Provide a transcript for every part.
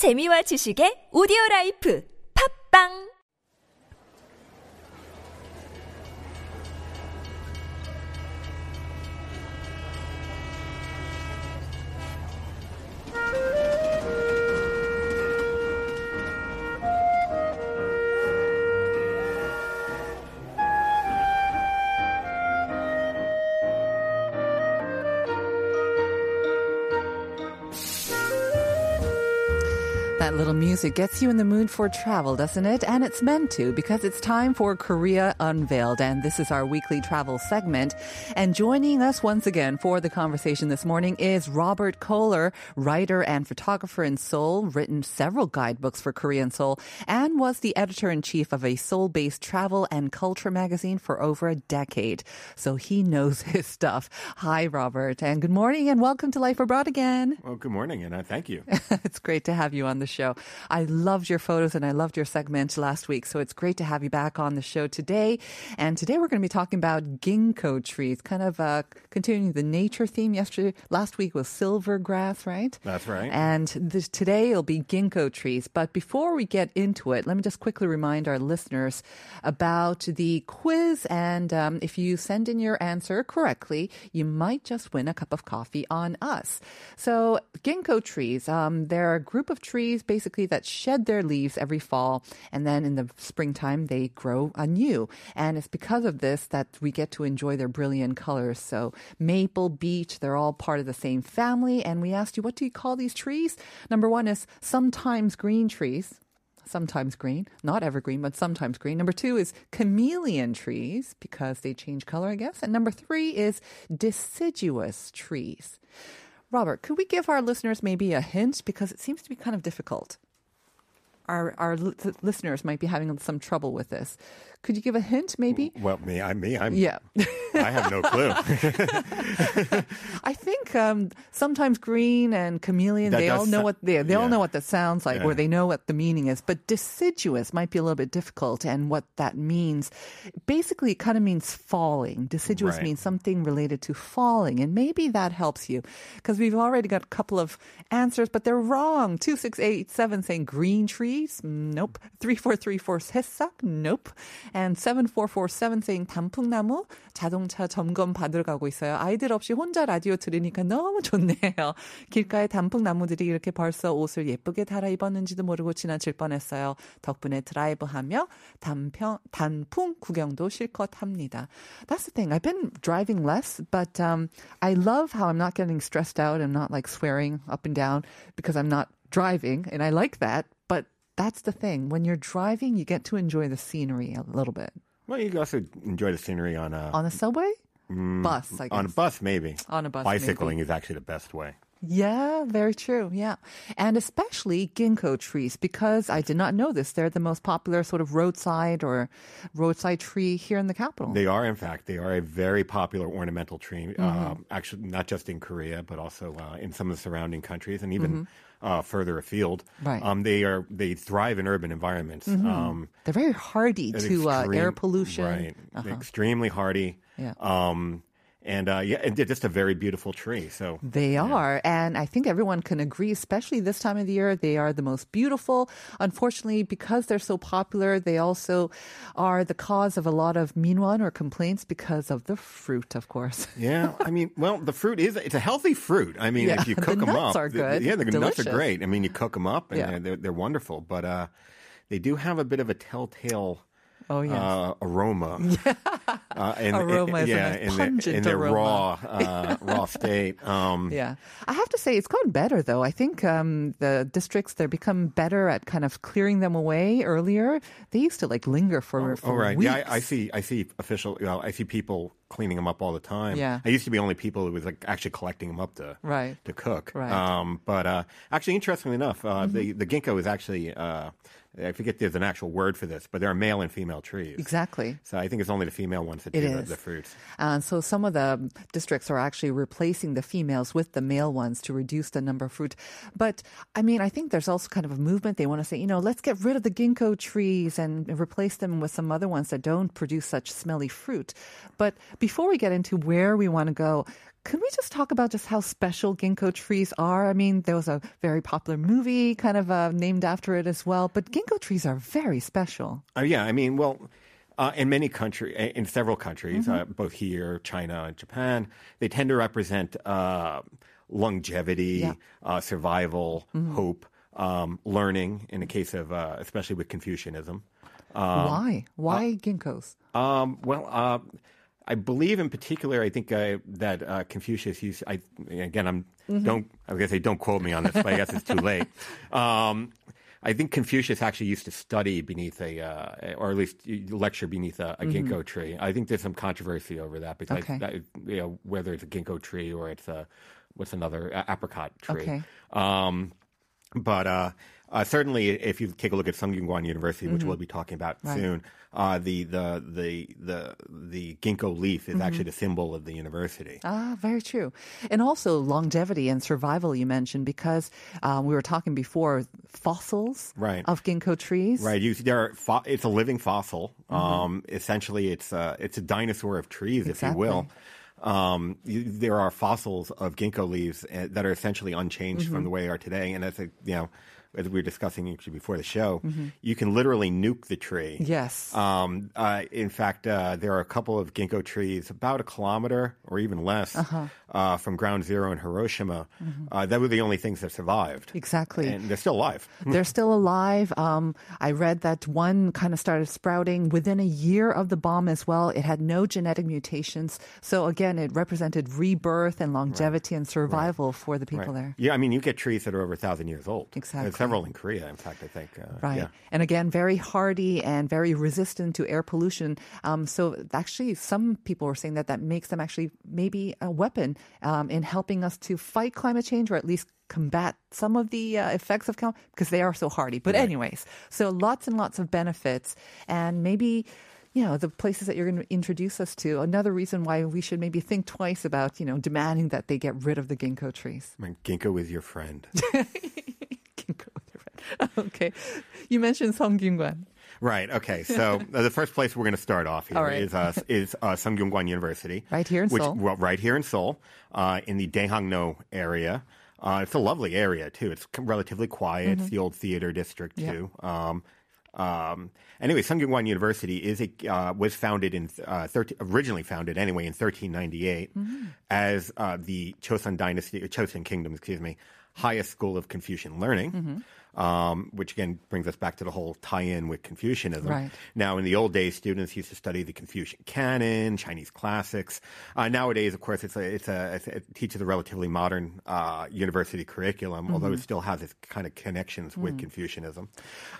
재미와 지식의 오디오 라이프. 팝빵 music gets you in the mood for travel, doesn't it? And it's meant to because it's time for Korea Unveiled. And this is our weekly travel segment. And joining us once again for the conversation this morning is Robert Koehler, writer and photographer in Seoul, written several guidebooks for Korean Seoul, and was the editor in chief of a Seoul based travel and culture magazine for over a decade. So he knows his stuff. Hi, Robert, and good morning and welcome to Life Abroad again. Well, good morning, and thank you. it's great to have you on the show. I loved your photos and I loved your segment last week, so it's great to have you back on the show today. And today we're going to be talking about ginkgo trees, kind of uh, continuing the nature theme. Yesterday, last week was silver grass, right? That's right. And this, today it'll be ginkgo trees. But before we get into it, let me just quickly remind our listeners about the quiz. And um, if you send in your answer correctly, you might just win a cup of coffee on us. So ginkgo trees, um, they're a group of trees basically that shed their leaves every fall, and then in the springtime they grow anew. And it's because of this that we get to enjoy their brilliant colors. So maple, beech, they're all part of the same family. And we asked you, what do you call these trees? Number one is sometimes green trees sometimes green, not evergreen, but sometimes green. Number two is chameleon trees because they change color, I guess. And number three is deciduous trees. Robert, could we give our listeners maybe a hint because it seems to be kind of difficult? Our our li- listeners might be having some trouble with this. Could you give a hint, maybe? Well, me, I'm me, I'm. Yeah. I have no clue. I think um, sometimes green and chameleon, That they all know what they they all know what that sounds like, or they know what the meaning is. But deciduous might be a little bit difficult, and what that means, basically, it kind of means falling. Deciduous Right. means something related to falling, and maybe that helps you because we've already got a couple of answers, but they're wrong. Two six eight seven saying green trees, nope. Three four three four 새싹, nope. And seven four four seven saying 단풍나무 자동차 점검 받으러 가고 있어요. 아이들 없이 혼자 라디오 들으니까 너무 좋네요. 길가에 단풍나무들이 이렇게 벌써 옷을 예쁘게 달아 입었는지도 모르고 지나칠 뻔했어요. 덕분에 드라이브하며 단평, 단풍 구경도 실컷 합니다. That's the thing. I've been driving less, but um, I love how I'm not getting stressed out. I'm not like swearing up and down because I'm not driving, and I like that. But that's the thing. When you're driving, you get to enjoy the scenery a little bit. well, you also enjoy the scenery on a On a subway? Bus, I guess. on a bus, maybe. On a bus, Bicycling maybe. is actually the best way. Yeah, very true. Yeah. And especially ginkgo trees, because I did not know this. They're the most popular sort of roadside or roadside tree here in the capital. They are, in fact, they are a very popular ornamental tree. Mm-hmm. Um, actually, not just in Korea, but also uh, in some of the surrounding countries, and even uh, further afield. Mm-hmm. Right. Mm-hmm. Um, they are they thrive in urban environments. Um, They're very hardy to uh, air pollution. Right. Uh-huh. Extremely hardy. Yeah. Um, and uh, yeah, and just a very beautiful tree. So They are. And I think everyone can agree, especially this time of the year, they are the most beautiful. Unfortunately, because they're so popular, they also are the cause of a lot of minwan or complaints because of the fruit, of course. yeah, I mean, well, the fruit is it's a healthy fruit. I mean, Yeah, if you the cook them nuts up, are the- good, yeah, the nuts are great. I mean, you cook them up and Yeah. they're, they're they're wonderful, but uh, they do have a bit of a telltale. Oh, yes. Uh, aroma. Uh, and, Aroma is a yeah, nice in their, pungent in their aroma. raw, uh, raw state. Um, Yeah. I have to say it's gotten better though. I think um, the districts they're become better at kind of clearing them away earlier. They used to like linger for, for Oh, right. weeks. Yeah, I, I see. I see official. You know, I see people cleaning them up all the time. Yeah. I used to be only people who was like actually collecting them up to Right. to cook. Right. Um, but uh, actually, interestingly enough, uh, the the ginkgo is actually. Uh, I forget there's an actual word for this, but there are male and female trees. Exactly. So I think it's only the female ones that It do the, the fruits. Uh, so some of the districts are actually replacing the females with the male ones to reduce the number of fruit. But I mean, I think there's also kind of a movement. They want to say, you know, let's get rid of the ginkgo trees and replace them with some other ones that don't produce such smelly fruit. But before we get into where we want to go, Can we just talk about just how special ginkgo trees are? I mean, there was a very popular movie kind of uh, named after it as well, but ginkgo trees are very special. Uh, yeah, I mean, well, uh, in many countries, in several countries, uh, both here, China, and Japan, they tend to represent uh, longevity, Yeah. uh, survival, hope, um, learning. In the case of, uh, especially with Confucianism. Why? Why ginkgos? Um, well, uh, I believe in particular, I think uh, that uh, Confucius used. I again, I'm don't. I was gonna say don't quote me on this, but I guess it's too late. Um, I think Confucius actually used to study beneath a, uh, or at least lecture beneath a, a ginkgo tree. I think there's some controversy over that because Okay. that, you know, whether it's a ginkgo tree or it's a what's another apricot tree. Okay. Um, but uh, certainly, if you take a look at Sungkyunkwan University, which we'll be talking about Mm-hmm. Right. soon, uh, the, the the the the ginkgo leaf Mm-hmm. is actually the symbol of the university. Ah, very true. And also longevity and survival, you mentioned, because um, we were talking before fossils Right. of ginkgo trees. Right, you, there are fo- it's a living fossil. Mm-hmm. Um, essentially, it's a it's a dinosaur of trees, if you will. Um, you, there are fossils of ginkgo leaves uh, that are essentially unchanged Mm-hmm. from the way they are today, and a, you know, as we were discussing actually before the show, Mm-hmm. you can literally nuke the tree. Yes. Um, uh, in fact, uh, there are a couple of ginkgo trees about a kilometer or even less Uh-huh. uh from Ground Zero in Hiroshima. Uh, that were the only things that survived, Mm-hmm. Exactly. and they're still alive. They're still alive. Um, I read that one kind of started sprouting within a year of the bomb as well. It had no genetic mutations. So again, it represented rebirth and longevity and survival for the people there. Yeah, I mean, you get trees that are over a thousand years old. Exactly. There's several in Korea, in fact, I think. Uh, Right. Yeah. And again, very hardy and very resistant to air pollution. Um, so actually, some people were saying that that makes them actually maybe a weapon um, in helping us to fight climate change or at least combat some of the uh, effects of climate because they are so hardy. But anyways, so lots and lots of benefits and maybe you know the places that you're going to introduce us to another reason why we should maybe think twice about you know demanding that they get rid of the ginkgo trees I mean, ginkgo is your friend. okay you mentioned Sungkyunkwan. right. Okay. So uh, the first place we're going to start off here right. is uh, is uh, Sungkyunkwan University, Right here in which, Seoul. Well, right here in Seoul, uh, in the Daehangno area. Uh, it's a lovely area too. It's relatively quiet. It's the old theater district Mm-hmm. Too. Um, um, anyway, Sungkyunkwan University is a uh, was founded in uh, 13, originally founded anyway in 1398 Mm-hmm. as uh, the Chosun dynasty, Chosun kingdom, excuse me, highest school of Confucian learning. Mm-hmm. Um, which again brings us back to the whole tie-in with Confucianism. Right. Now, in the old days, students used to study the Confucian canon, Chinese classics. Uh, nowadays, of course, it's a, it's a, it teaches a relatively modern uh, university curriculum, although it still has its kind of connections with Confucianism.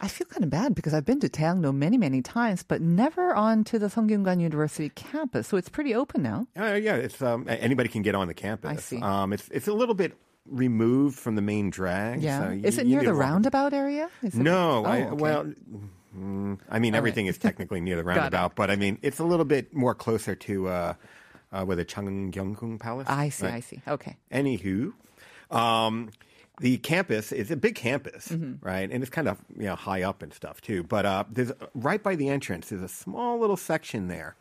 I feel kind of bad because I've been to Daehangno many, many times, but never on to the Sungkyunkwan University campus. So it's pretty open now. Uh, yeah, it's um, anybody can get on the campus. I see. Um, it's it's a little bit removed from the main drag. Yeah. so you- Is it near the roundabout area? Is it- No, I, Oh, okay. well, mm, I mean everything is technically near the roundabout, but I mean it's a little bit more closer to uh, uh, where the Changgyeonggung Palace. I see, Right. I see. Okay. Anywho, um, the campus is a big campus, Mm-hmm. right? And it's kind of you know high up and stuff too. But uh, there's right by the entrance. There's a small little section there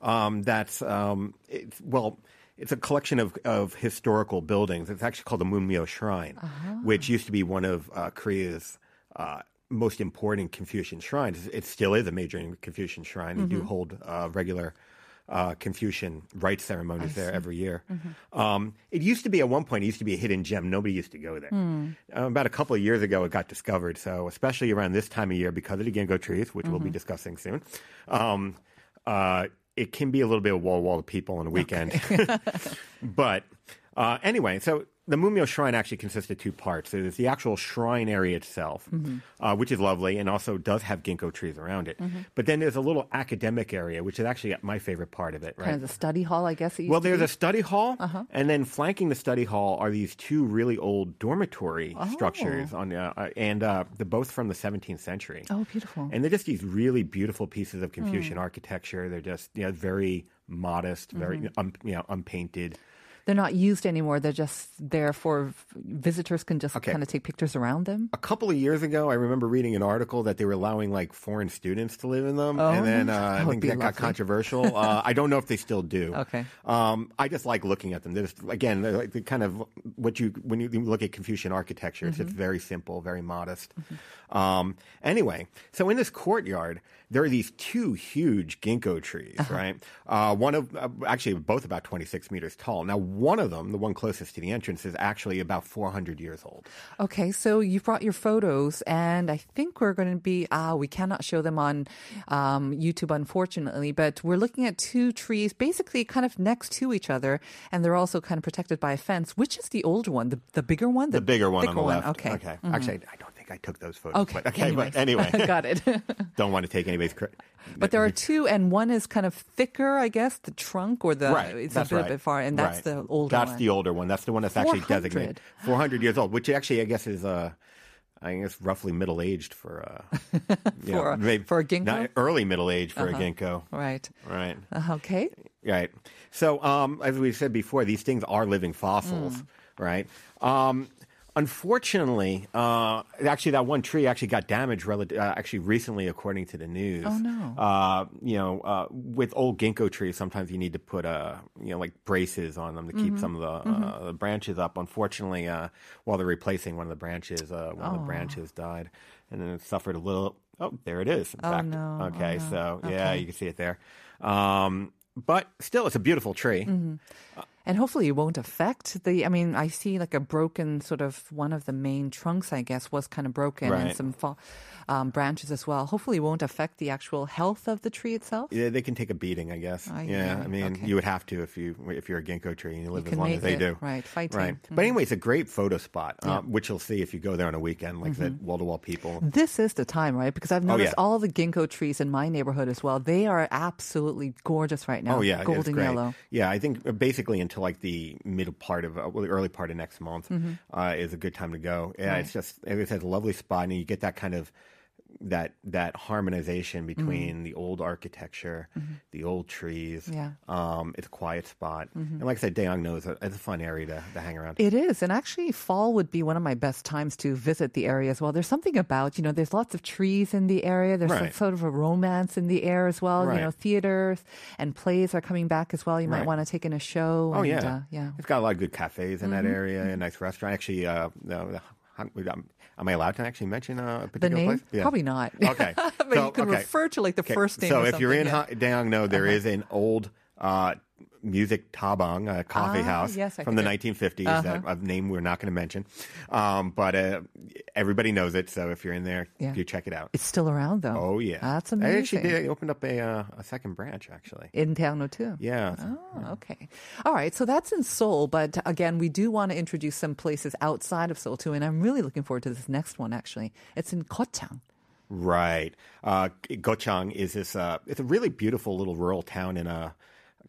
um, that's um, it's, well. It's a collection of, of historical buildings. It's actually called the Munmyo Shrine, Uh-huh. which used to be one of uh, Korea's uh, most important Confucian shrines. It still is a major Confucian shrine. They Mm-hmm. do hold uh, regular uh, Confucian rite ceremonies there every year. Mm-hmm. Um, it used to be at one point. It used to be a hidden gem. Nobody used to go there. Uh, about a couple of years ago, it got discovered. So, especially around this time of year, because of the ginkgo trees, which we'll Mm-hmm. be discussing soon, um, uh, it can be a little bit of wall wall of people on a weekend. but uh, anyway, so the Munmyo Shrine actually consists of two parts. There's the actual shrine area itself, Mm-hmm. uh, which is lovely and also does have ginkgo trees around it. Mm-hmm. But then there's a little academic area, which is actually my favorite part of it. Right? Kind of the study hall, I guess. It used Well, there's a study hall, Uh-huh. and then flanking the study hall are these two really old dormitory Oh. structures on, uh, uh, and uh, they're both from the 17th century. Oh, beautiful. And they're just these really beautiful pieces of Confucian Hmm. architecture. They're just you know very modest, very Mm-hmm. un, you know unpainted. They're not used anymore. They're just there for visitors can just Okay. kind of take pictures around them. A couple of years ago, I remember reading an article that they were allowing like foreign students to live in them, and then uh, I think that got controversial. uh, I don't know if they still do. Okay. Um, I just like looking at them. There's again, they're like the kind of what you when you look at Confucian architecture, it's Mm-hmm. just very simple, very modest. Um, anyway, so in this courtyard, there are these two huge ginkgo trees, Uh-huh. right? Uh, one of uh, actually both about 26 meters tall. Now, one of them, the one closest to the entrance, is actually about 400 years old. Okay, so you brought your photos, and I think we're going to be ah, we cannot show them on um, YouTube, unfortunately, but we're looking at two trees, basically kind of next to each other, and they're also kind of protected by a fence. Which is the older one, the the bigger one, The bigger one on the left. Okay. Okay. Actually, I don't I took those photos. Okay. But, okay. But anyway, got it. don't want to take anybody's credit. but there are two, and one is kind of thicker, I guess, the trunk or the right. it's that's a bit, right. bit far, and that's Right. the older That's one. the older one. That's the one that's actually 400. designated 400 years old, which actually I guess is uh, I guess roughly middle aged for uh, you For a- maybe for a ginkgo? early middle age for a ginkgo. right. Right. Uh, okay. Right. So, um, as we said before, these things are living fossils, Mm. right? Um, unfortunately, uh, actually, that one tree actually got damaged. Rel- uh, actually, recently, according to the news. Oh, no. Uh, you know, uh, with old ginkgo trees, sometimes you need to put uh, you know, like braces on them to Mm-hmm. keep some of the, uh, the branches up. Unfortunately, uh, while they're replacing one of the branches, uh, one of the branches died, and then it suffered a little. Oh, there it is. In Oh, fact. no. Oh, Okay, no. so yeah, you can see it there. Um, but still, it's a beautiful tree. Mm-hmm. And hopefully it won't affect the. I mean, I see like a broken sort of one of the main trunks, I guess, was kind of broken and some fall, um, branches as well. Hopefully it won't affect the actual health of the tree itself. Yeah, they can take a beating, I guess. Ay, yeah, I mean, okay. you would have to if you if you're a ginkgo tree and you live as long as they it, do. right, fighting. Right. Mhm. But anyway, it's a great photo spot, uh, which you'll see if you go there on a weekend, like Mm-hmm. the wall to wall people. This is the time, right? Because I've Oh, noticed yeah. all the ginkgo trees in my neighborhood as well. They are absolutely gorgeous right now. Oh yeah, golden yellow. Yeah, I think basically basically until like the middle part of uh, well, the early part of next month Mm-hmm. uh, is a good time to go. Yeah, it's just it's a lovely spot, and you get that kind of that that harmonization between the old architecture, the old trees. Mm-hmm. Yeah. Mm-hmm. um, it's a quiet spot, and like I said, Daeang knows it. it's a fun area to, to hang around. It is. And actually, fall would be one of my best times to visit the area as well. There's something about, you know, there's lots of trees in the area. There's Right. sort of a romance in the air as well. Right. You know, theaters and plays are coming back as well. You might Right. want to take in a show. Oh and, yeah, Uh, yeah. It's got a lot of good cafes in Mm-hmm. that area. A nice restaurant. Actually, uh, um, am I allowed to actually mention a The particular name? place? Yeah. Probably not. Okay, but So, you can okay. refer to like the Okay, first name. So if you're in something, Ha- Daehangno, there is an old uh, music tabang, a coffee Ah, house yes, from the think 1950s. Uh-huh. That a name we're not going to mention, um, but uh, everybody knows it. So if you're in there, Yeah. you check it out. It's still around though. Oh yeah, That's amazing. They actually did. Opened up a uh, a second branch actually. In Daehangno too. Yeah. Oh, okay. All right. So that's in Seoul. But again, we do want to introduce some places outside of Seoul too. And I'm really looking forward to this next one, actually. It's in Geochang. Right. Uh, Geochang is this. Uh, it's a really beautiful little rural town in a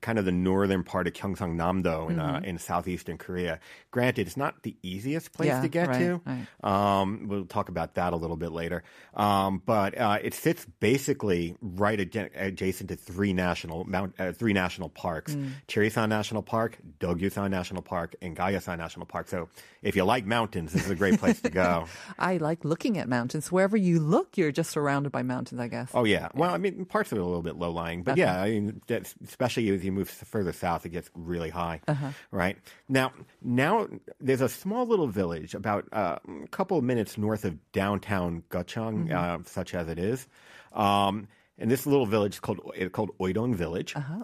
kind of the northern part of Gyeongsang Namdo in uh, in southeastern Korea. Granted, it's not the easiest place Mm-hmm. Yeah, to get right, to. right. Um, we'll talk about that a little bit later. Um, but uh, it sits basically right adja- adjacent to three national mount, uh, three national parks: Mm. Chirisan National Park, Dogyusan National Park, and Gayasan National Park. So, if you like mountains, this is a great place to go. I like looking at mountains. Wherever you look, you're just surrounded by mountains, I guess. Oh yeah. Well, I mean, parts of it are a little bit low lying, but yeah, I mean, especially as you move further south, it gets really high. Uh-huh. Right now, now there's a small little village about uh, a couple of minutes north of downtown Geochang, mm-hmm. uh, such as it is. Um, and this little village is called it's called Oidong Village, uh-huh.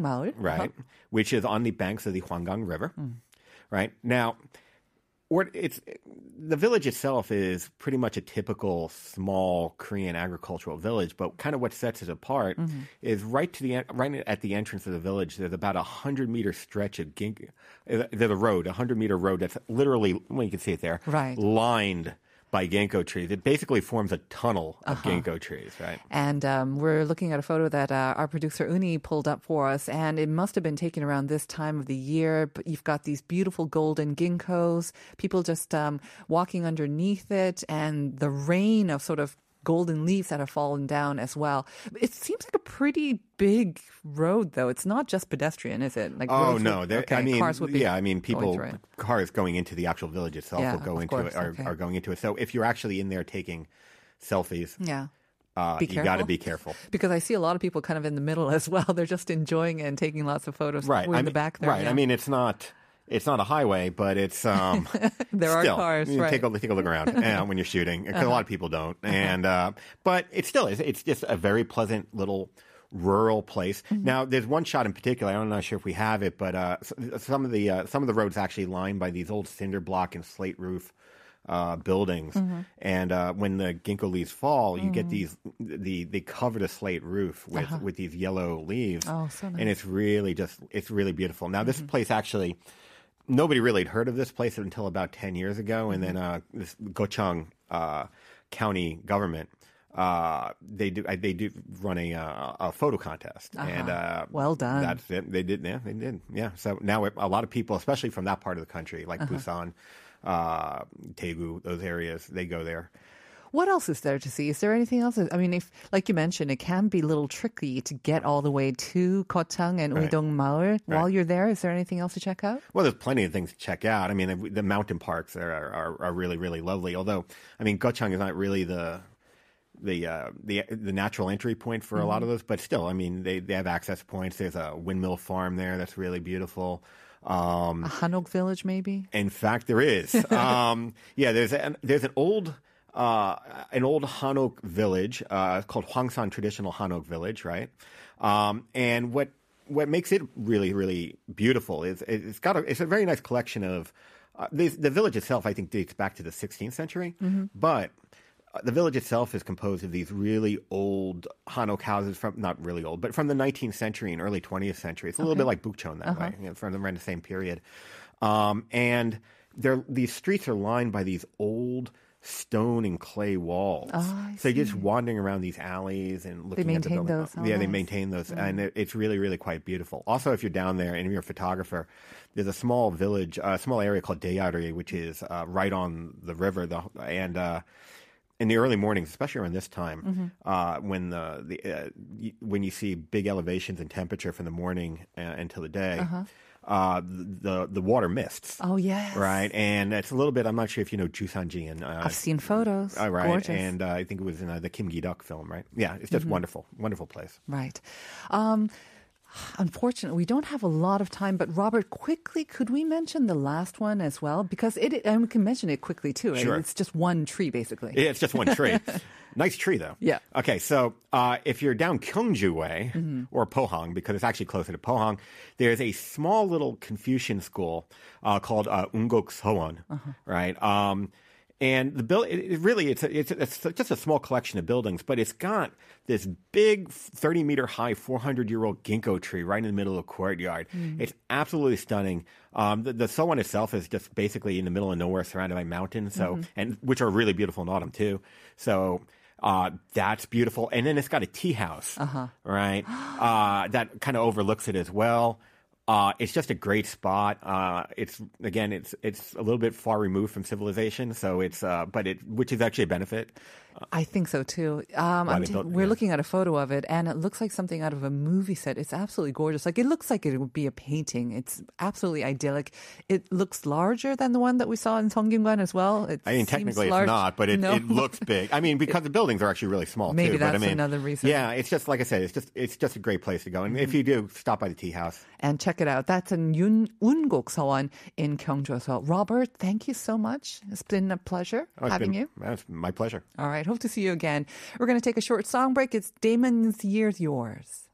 Maul, right, uh-huh. which is on the banks of the Hwanggang River. Mm. Right now, or it's the village itself is pretty much a typical small Korean agricultural village, but kind of what sets it apart is right to the right at the entrance of the village. There's about a hundred meter stretch of gink. uh, There's a road, a hundred meter road that's literally well, you can see it there, Right. lined by ginkgo trees. It basically forms a tunnel of ginkgo trees, right? And um, we're looking at a photo that uh, our producer Uni pulled up for us, and it must have been taken around this time of the year. But you've got these beautiful golden ginkgos, people just um, walking underneath it, and the rain of sort of golden leaves that have fallen down as well. It seems like a pretty big road, though. It's not just pedestrian, is it? Like Oh no! would- There, okay, I mean, cars would be yeah, I mean, going people, it. cars going into the actual village itself Yeah, will go into course, it, are, okay. are going into it. So if you're actually in there taking selfies, Yeah. uh, you got to be careful. Because I see a lot of people kind of in the middle as well. They're just enjoying it and taking lots of photos. Right. We're I in the mean, back there. Right. yeah. I mean, it's not. It's not a highway, but it's um, There are still, cars, you right. Uh-huh. Take a take a look around uh, when you're shooting, because a lot of people don't. And uh, but it still is. It's just a very pleasant little rural place. Mm-hmm. Now, there's one shot in particular. I'm not sure if we have it, but uh, some of the uh, some of the roads actually lined by these old cinder block and slate roof. Uh, buildings Mm-hmm. and uh, when the ginkgo leaves fall, you Mm. get these the they cover the slate roof with with these yellow leaves, Uh-huh. Oh, so nice. and it's really just it's really beautiful. Now Mm-hmm. this place actually nobody really had heard of this place until about 10 years ago and then uh, this Geochang uh, county government uh, they do they do run a uh, a photo contest. And uh, Well done. that's it. They did yeah they did. Yeah. So now a lot of people especially from that part of the country like Busan uh, Daegu those areas they go there What else is there to see? Is there anything else? I mean, if like you mentioned, it can be a little tricky to get all the way to Geochang and Right. Udong Maul. While you're there, is there anything else to check out? Well, there's plenty of things to check out. I mean, the, mountain parks there are, are, are really, really lovely. Although, I mean, Geochang is not really the the uh, the the natural entry point for a lot of those, but still, I mean, they, they have access points. There's a windmill farm there that's really beautiful. Um, A Hanok village, maybe? in fact, there is. um, yeah, there's an there's an old uh, an old Hanok village uh, called Hwangsan Traditional Hanok Village, right? Um, and what what makes it really really beautiful is it- it's got a it's a very nice collection of uh, the the village itself. I think dates back to the 16th century, but. uh, The village itself is composed of these really old Hanok houses from not really old, but from the 19th century and early 20th century. It's a little bit like Bukchon that way, you know, from the, around the same period. Um, and these streets are lined by these old stone and clay walls. I so you're just wandering around these alleys and looking at the maintain building. those. Oh, yeah, they maintain those, and it, it's really, really quite beautiful. Also, if you're down there and you're a photographer, there's a small village, a small area called Deyari, which is uh, right on the river. The and uh, in the early mornings, especially around this time, Mm-hmm. uh, when the, the uh, y- when you see big elevations in temperature from the morning uh, until the day, uh the the water mists. Oh, yes. Right, and it's a little bit. I'm not sure if you know Jusanji and uh, I've seen photos. uh, right, Gorgeous. and uh, I think it was in uh, the Kim Gi Duk film, right? Yeah, it's just wonderful, wonderful place. Right. Um, unfortunately, we don't have a lot of time, but Robert, quickly, could we mention the last one as well? Because it, and we can mention it quickly too. right? Sure. It's just one tree, basically. Yeah, it's just one tree. nice tree, though. Yeah. Okay, so uh, if you're down Kyungju Way or Pohang, because it's actually closer to Pohang, there's a small little Confucian school uh, called uh, Ungok Sowon, right? Um, and the build, it, really, it's, a, it's, a, it's just a small collection of buildings, but it's got this big 30 meter high, 400 year old ginkgo tree right in the middle of the courtyard. It's absolutely stunning. Um, the, the Sowon itself is just basically in the middle of nowhere, surrounded by mountains, so and which are really beautiful in autumn too. So uh, that's beautiful. And then it's got a tea house, right? Uh, that kind of overlooks it as well. Uh, it's just a great spot. Uh, it's again, it's it's a little bit far removed from civilization, so it's uh, but it which is actually a benefit. I think so too. Um, I'm t- built- we're yeah. looking at a photo of it, and it looks like something out of a movie set. It's absolutely gorgeous. Like it looks like it would be a painting. It's absolutely idyllic. It looks larger than the one that we saw in Sungkyunkwan as well. It I mean, technically large. it's not, but it, No. it looks big. I mean, because the buildings are actually really small Maybe too. but I that's mean, another reason. Yeah, it's just like I said, it's just it's just a great place to go. And if you do, stop by the tea house. and check it out. That's in Yun Ungok Sowon in Gyeongju as well. Robert, thank you so much. It's been a pleasure Oh, having been- you. That's my pleasure. All hope to see you again. We're going to take a short song break. It's Damon's Year's Yours.